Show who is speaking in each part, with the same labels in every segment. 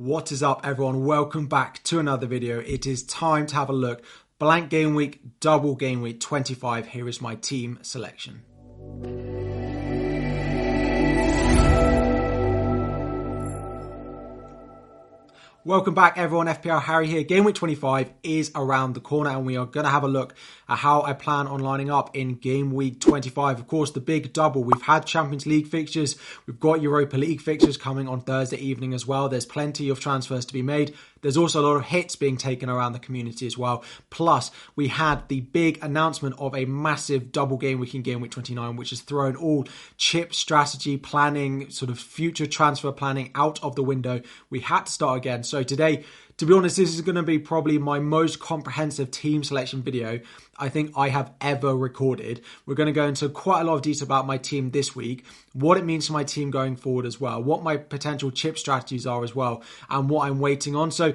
Speaker 1: What is up, everyone? Welcome back to another video. It is time to have a look. Blank game week, double game week 25. Here is my team selection. Welcome back, everyone. FPL Harry here. Game week 25 is around the corner, and we are going to have a look at how I plan on lining up in game week 25. Of course, the big double. We've had Champions League fixtures, we've got Europa League fixtures coming on Thursday evening as well. There's plenty of transfers to be made. There's also a lot of hits being taken around the community as well. Plus, we had the big announcement of a massive double game week in game week 29, which has thrown all chip strategy planning, sort of future transfer planning out of the window. We had to start again. So today, to be honest, this is going to be probably my most comprehensive team selection video I think I have ever recorded. We're going to go into quite a lot of detail about my team this week, what it means to my team going forward as well, what my potential chip strategies are as well, and what I'm waiting on. So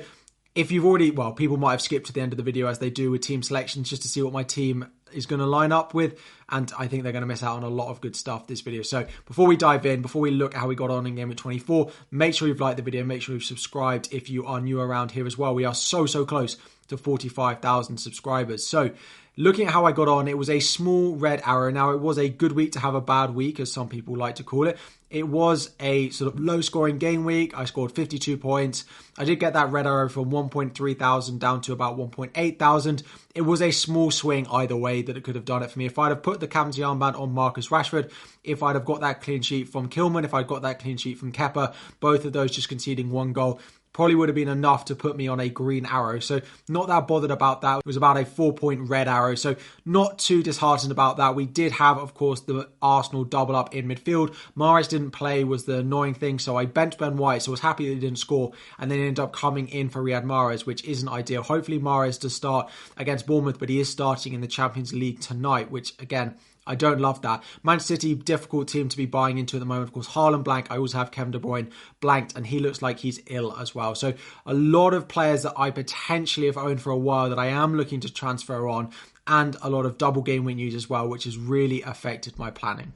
Speaker 1: if you've already, well, people might have skipped to the end of the video as they do with team selections just to see what my team is going to line up with. And I think they're going to miss out on a lot of good stuff this video. So before we dive in, before we look at how we got on in game week 24, make sure you've liked the video, make sure you've subscribed if you are new around here as well. We are so, so close to 45,000 subscribers. So looking at how I got on, it was a small red arrow. Now, it was a good week to have a bad week, as some people like to call it. It was a sort of low scoring game week. I scored 52 points. I did get that red arrow from 1.3 thousand down to about 1.8 thousand. It was a small swing either way that it could have done it for me. If I'd have put the captaincy armband on Marcus Rashford, if I'd have got that clean sheet from Kilman, if I'd got that clean sheet from Kepa, both of those just conceding one goal, probably would have been enough to put me on a green arrow. So not that bothered about that. It was about a four point red arrow. So not too disheartened about that. We did have, of course, the Arsenal double up in midfield. Mahrez didn't play was the annoying thing. So I benched Ben White. So I was happy that he didn't score and then ended up coming in for Riyad Mahrez, which isn't ideal. Hopefully Mahrez does start against Bournemouth, but he is starting in the Champions League tonight, which again, I don't love that. Man City, difficult team to be buying into at the moment. Of course, Haaland blank. I also have Kevin De Bruyne blanked, and he looks like he's ill as well. So a lot of players that I potentially have owned for a while that I am looking to transfer on, and a lot of double game win news as well, which has really affected my planning.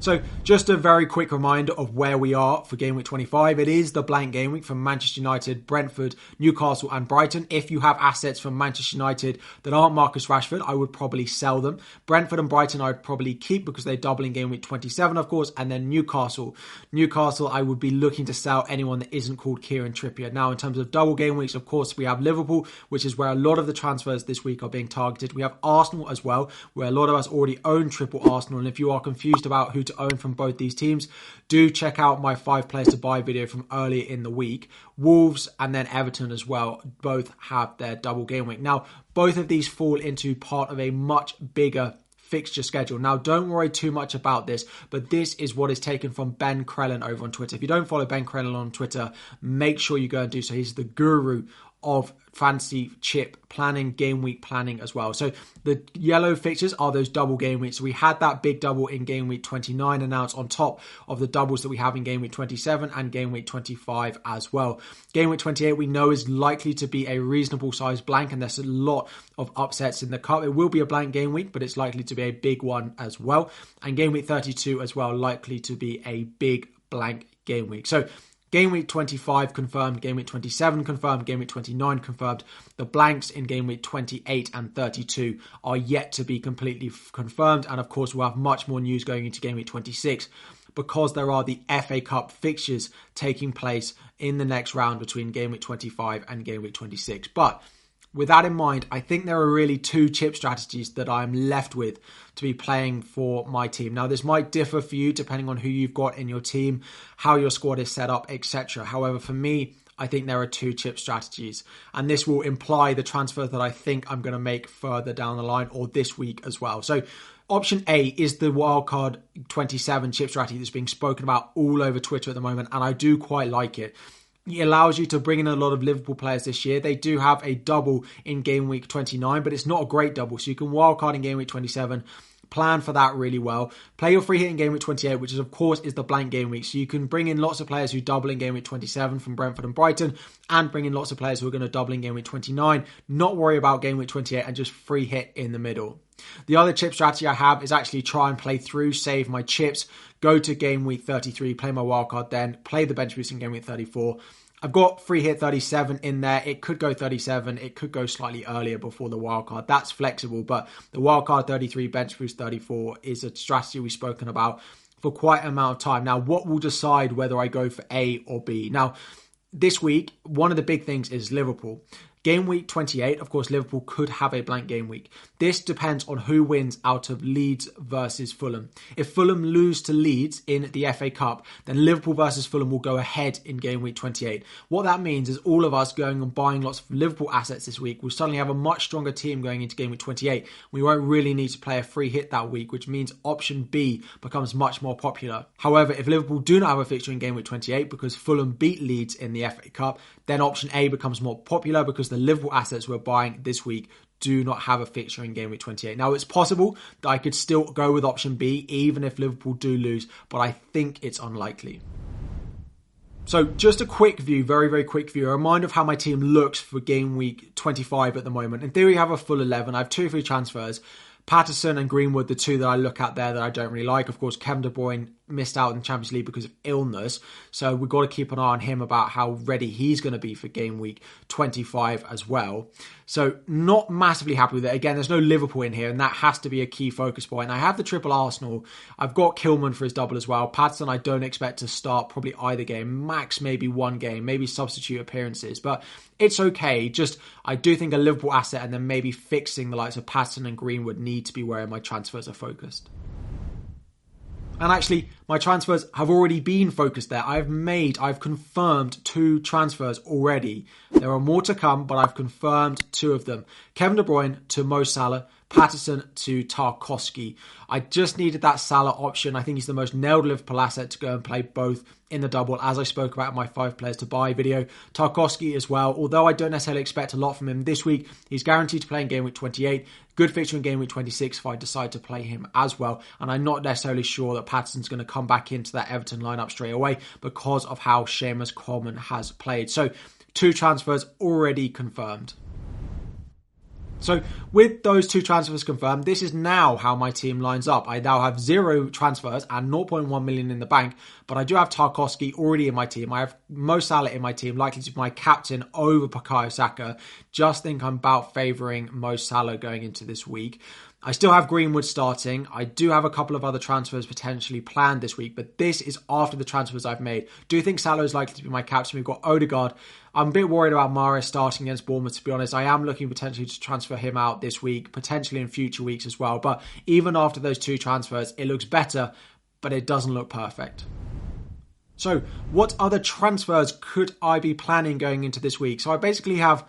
Speaker 1: So, just a very quick reminder of where we are for game week 25. It is the blank game week from Manchester United, Brentford, Newcastle, and Brighton. If you have assets from Manchester United that aren't Marcus Rashford, I would probably sell them. Brentford and Brighton, I would probably keep because they're doubling game week 27, of course. And then Newcastle. Newcastle, I would be looking to sell anyone that isn't called Kieran Trippier. Now, in terms of double game weeks, of course, we have Liverpool, which is where a lot of the transfers this week are being targeted. We have Arsenal as well, where a lot of us already own triple Arsenal. And if you are confused about who to own from both these teams, do check out my five players to buy video from earlier in the week. Wolves and then Everton as well both have their double game week. Now, both of these fall into part of a much bigger fixture schedule. Now, don't worry too much about this, but this is what is taken from Ben Crellin over on Twitter. If you don't follow Ben Crellin on Twitter, make sure you go and do so. He's the guru of fancy chip planning, game week planning as well. So the yellow fixtures are those double game weeks. We had that big double in game week 29 and announced on top of the doubles that we have in game week 27 and game week 25 as well. Game week 28 we know is likely to be a reasonable size blank and there's a lot of upsets in the cup. It will be a blank game week, but it's likely to be a big one as well. And game week 32 as well, likely to be a big blank game week. So Game week 25 confirmed, game week 27 confirmed, game week 29 confirmed. The blanks in game week 28 and 32 are yet to be completely f- confirmed. And of course, we'll have much more news going into game week 26 because there are the FA Cup fixtures taking place in the next round between game week 25 and game week 26. But with that in mind, I think there are really two chip strategies that I'm left with to be playing for my team. Now, this might differ for you depending on who you've got in your team, how your squad is set up, etc. However, for me, I think there are two chip strategies, and this will imply the transfer that I think I'm going to make further down the line or this week as well. So, option A is the wildcard 27 chip strategy that's being spoken about all over Twitter at the moment, and I do quite like it. It allows you to bring in a lot of Liverpool players this year. They do have a double in game week 29, but it's not a great double. So you can wildcard in game week 27 plan for that really well. Play your free hit in game week 28, which is of course is the blank game week. So you can bring in lots of players who double in game week 27 from Brentford and Brighton, and bring in lots of players who are going to double in game week 29. Not worry about game week 28 and just free hit in the middle. The other chip strategy I have is actually try and play through, save my chips, go to game week 33, play my wildcard then, play the bench boost in game week 34 I've got free hit 37 in there. It could go 37. It could go slightly earlier before the wildcard. That's flexible, but the wildcard 33, bench boost 34 is a strategy we've spoken about for quite an amount of time. Now, what will decide whether I go for A or B? Now, this week, one of the big things is Liverpool. Game week 28, of course, Liverpool could have a blank game week. This depends on who wins out of Leeds versus Fulham. If Fulham lose to Leeds in the FA Cup, then Liverpool versus Fulham will go ahead in game week 28. What that means is all of us going and buying lots of Liverpool assets this week will suddenly have a much stronger team going into game week 28. We won't really need to play a free hit that week, which means option B becomes much more popular. However, if Liverpool do not have a fixture in game week 28 because Fulham beat Leeds in the FA Cup, then option A becomes more popular because the Liverpool assets we're buying this week do not have a fixture in game week 28. Now, it's possible that I could still go with option B even if Liverpool do lose, but I think it's unlikely. So, just a quick view, very, very quick view, a reminder of how my team looks for game week 25 at the moment. In theory, I have a full 11. I have two free transfers. Patterson and Greenwood, the two that I look at there that I don't really like. Of course, Kevin De Bruyne missed out in the Champions League because of illness. So we've got to keep an eye on him about how ready he's going to be for game week 25 as well. So not massively happy with it. Again, there's no Liverpool in here, and that has to be a key focus point. I have the triple Arsenal. I've got Kilman for his double as well. Patterson, I don't expect to start probably either game. Max maybe one game, maybe substitute appearances, but it's okay. Just I do think a Liverpool asset and then maybe fixing the likes of Patterson and Greenwood need to be where my transfers are focused. And actually, my transfers have already been focused there. I've made, I've confirmed two transfers already. There are more to come, but I've confirmed two of them. Kevin De Bruyne to Mo Salah, Patterson to Tarkowski. I just needed that Salah option. I think he's the most nailed Liverpool asset to go and play both in the double, as I spoke about in my five players to buy video. Tarkowski as well, although I don't necessarily expect a lot from him this week, he's guaranteed to play in game week 28. Good fixture in game week 26 if I decide to play him as well. And I'm not necessarily sure that Patterson's going to come back into that Everton lineup straight away because of how Seamus Coleman has played. So, two transfers already confirmed. So, with those two transfers confirmed, this is now how my team lines up. I now have zero transfers and 0.1 million in the bank, but I do have Tarkowski already in my team. I have Mo Salah in my team, likely to be my captain over Bukayo Saka. Just think I'm about favouring Mo Salah going into this week. I still have Greenwood starting. I do have a couple of other transfers potentially planned this week, but this is after the transfers I've made. Do you think Salah is likely to be my captain? We've got Odegaard. I'm a bit worried about Mahrez starting against Bournemouth, to be honest. I am looking potentially to transfer him out this week, potentially in future weeks as well. But even after those two transfers, it looks better, but it doesn't look perfect. So, what other transfers could I be planning going into this week? So, I basically have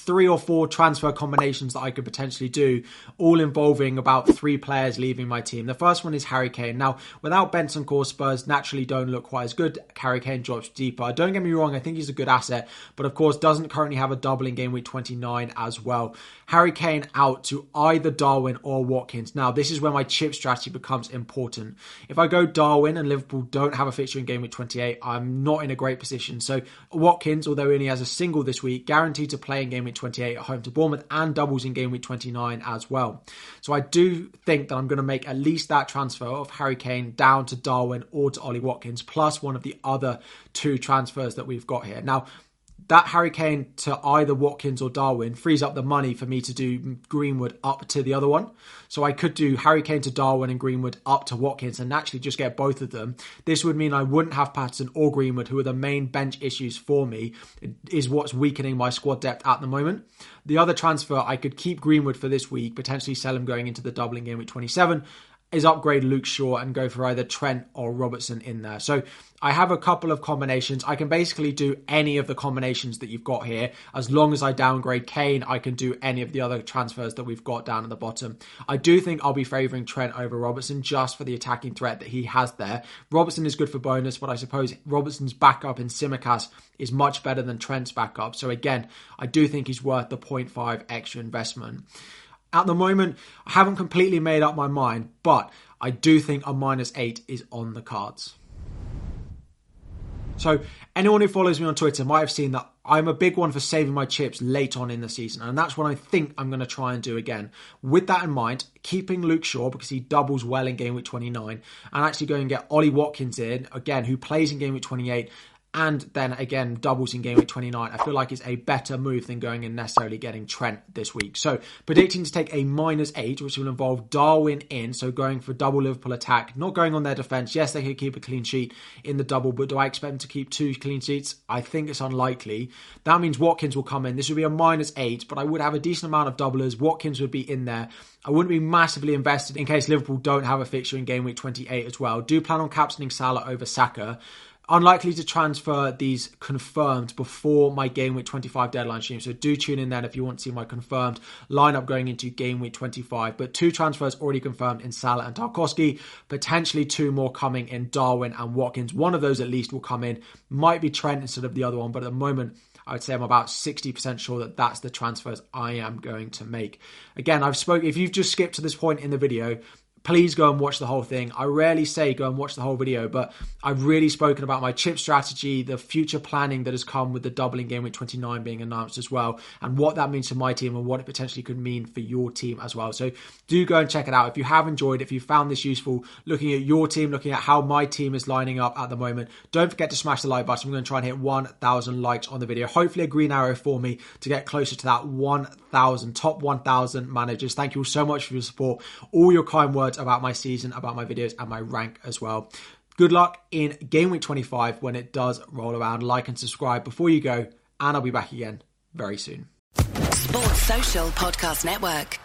Speaker 1: three or four transfer combinations that I could potentially do, all involving about three players leaving my team. The first one is Harry Kane. Now, without Bentancur, Spurs naturally don't look quite as good. Harry Kane drops deeper. Don't get me wrong, I think he's a good asset, but of course doesn't currently have a double in game week 29 as well. Harry Kane out to either Darwin or Watkins. Now, this is where my chip strategy becomes important. If I go Darwin and Liverpool don't have a fixture in game week 28, I'm not in a great position. So Watkins, although he only has a single this week, guaranteed to play in game week 28 at home to Bournemouth and doubles in game week 29 as well. So I do think that I'm going to make at least that transfer of Harry Kane down to Darwin or to Ollie Watkins, plus one of the other two transfers that we've got here. Now, that Harry Kane to either Watkins or Darwin frees up the money for me to do Greenwood up to the other one. So I could do Harry Kane to Darwin and Greenwood up to Watkins and actually just get both of them. This would mean I wouldn't have Patterson or Greenwood, who are the main bench issues for me, is what's weakening my squad depth at the moment. The other transfer, I could keep Greenwood for this week, potentially sell him going into the doubling game at 27 is upgrade Luke Shaw and go for either Trent or Robertson in there. So I have a couple of combinations. I can basically do any of the combinations that you've got here. As long as I downgrade Kane, I can do any of the other transfers that we've got down at the bottom. I do think I'll be favouring Trent over Robertson just for the attacking threat that he has there. Robertson is good for bonus, but I suppose Robertson's backup in Tsimikas is much better than Trent's backup. So again, I do think he's worth the 0.5 extra investment. At the moment, I haven't completely made up my mind, but I do think a minus eight is on the cards. So anyone who follows me on Twitter might have seen that I'm a big one for saving my chips late on in the season, and that's what I think I'm going to try and do again. With that in mind, keeping Luke Shaw because he doubles well in game week 29, and actually going and get Ollie Watkins in again, who plays in game week 28 and then again doubles in game week 29 i feel like it's a better move than going and necessarily getting trent this week. So predicting to take a minus 8 which will involve darwin in so going for double liverpool attack not going on their defence yes they could keep a clean sheet in the double but do i expect them to keep two clean sheets? I think it's unlikely. That means watkins will come in. This would be a minus 8 but i would have a decent amount of doublers. Watkins would be in there. I wouldn't be massively invested in case Liverpool don't have a fixture in game week 28 as well. Do plan on captaining Salah over Saka unlikely to transfer these confirmed before my game week 25 deadline stream. So do tune in then if you want to see my confirmed lineup going into game week 25. But two transfers already confirmed in Salah and Tarkowski, potentially two more coming in Darwin and Watkins. One of those at least will come in. Might be Trent instead of the other one, but at the moment, I would say I'm about 60% sure that that's the transfers I am going to make. Again, I've spoke if you've just skipped to this point in the video, please go and watch the whole thing. I rarely say go and watch the whole video, but I've really spoken about my chip strategy, the future planning that has come with the doubling game week 29 being announced as well, and what that means for my team and what it potentially could mean for your team as well. So do go and check it out. If you have enjoyed, if you found this useful, looking at your team, looking at how my team is lining up at the moment, don't forget to smash the like button. I'm going to try and hit 1,000 likes on the video. Hopefully a green arrow for me to get closer to that 1,000, top 1,000 managers. Thank you all so much for your support, all your kind words words about my season, about my videos, and my rank as well. Good luck in game week 25 when it does roll around. Like and subscribe before you go, and I'll be back again very soon.
Speaker 2: Sports Social Podcast Network.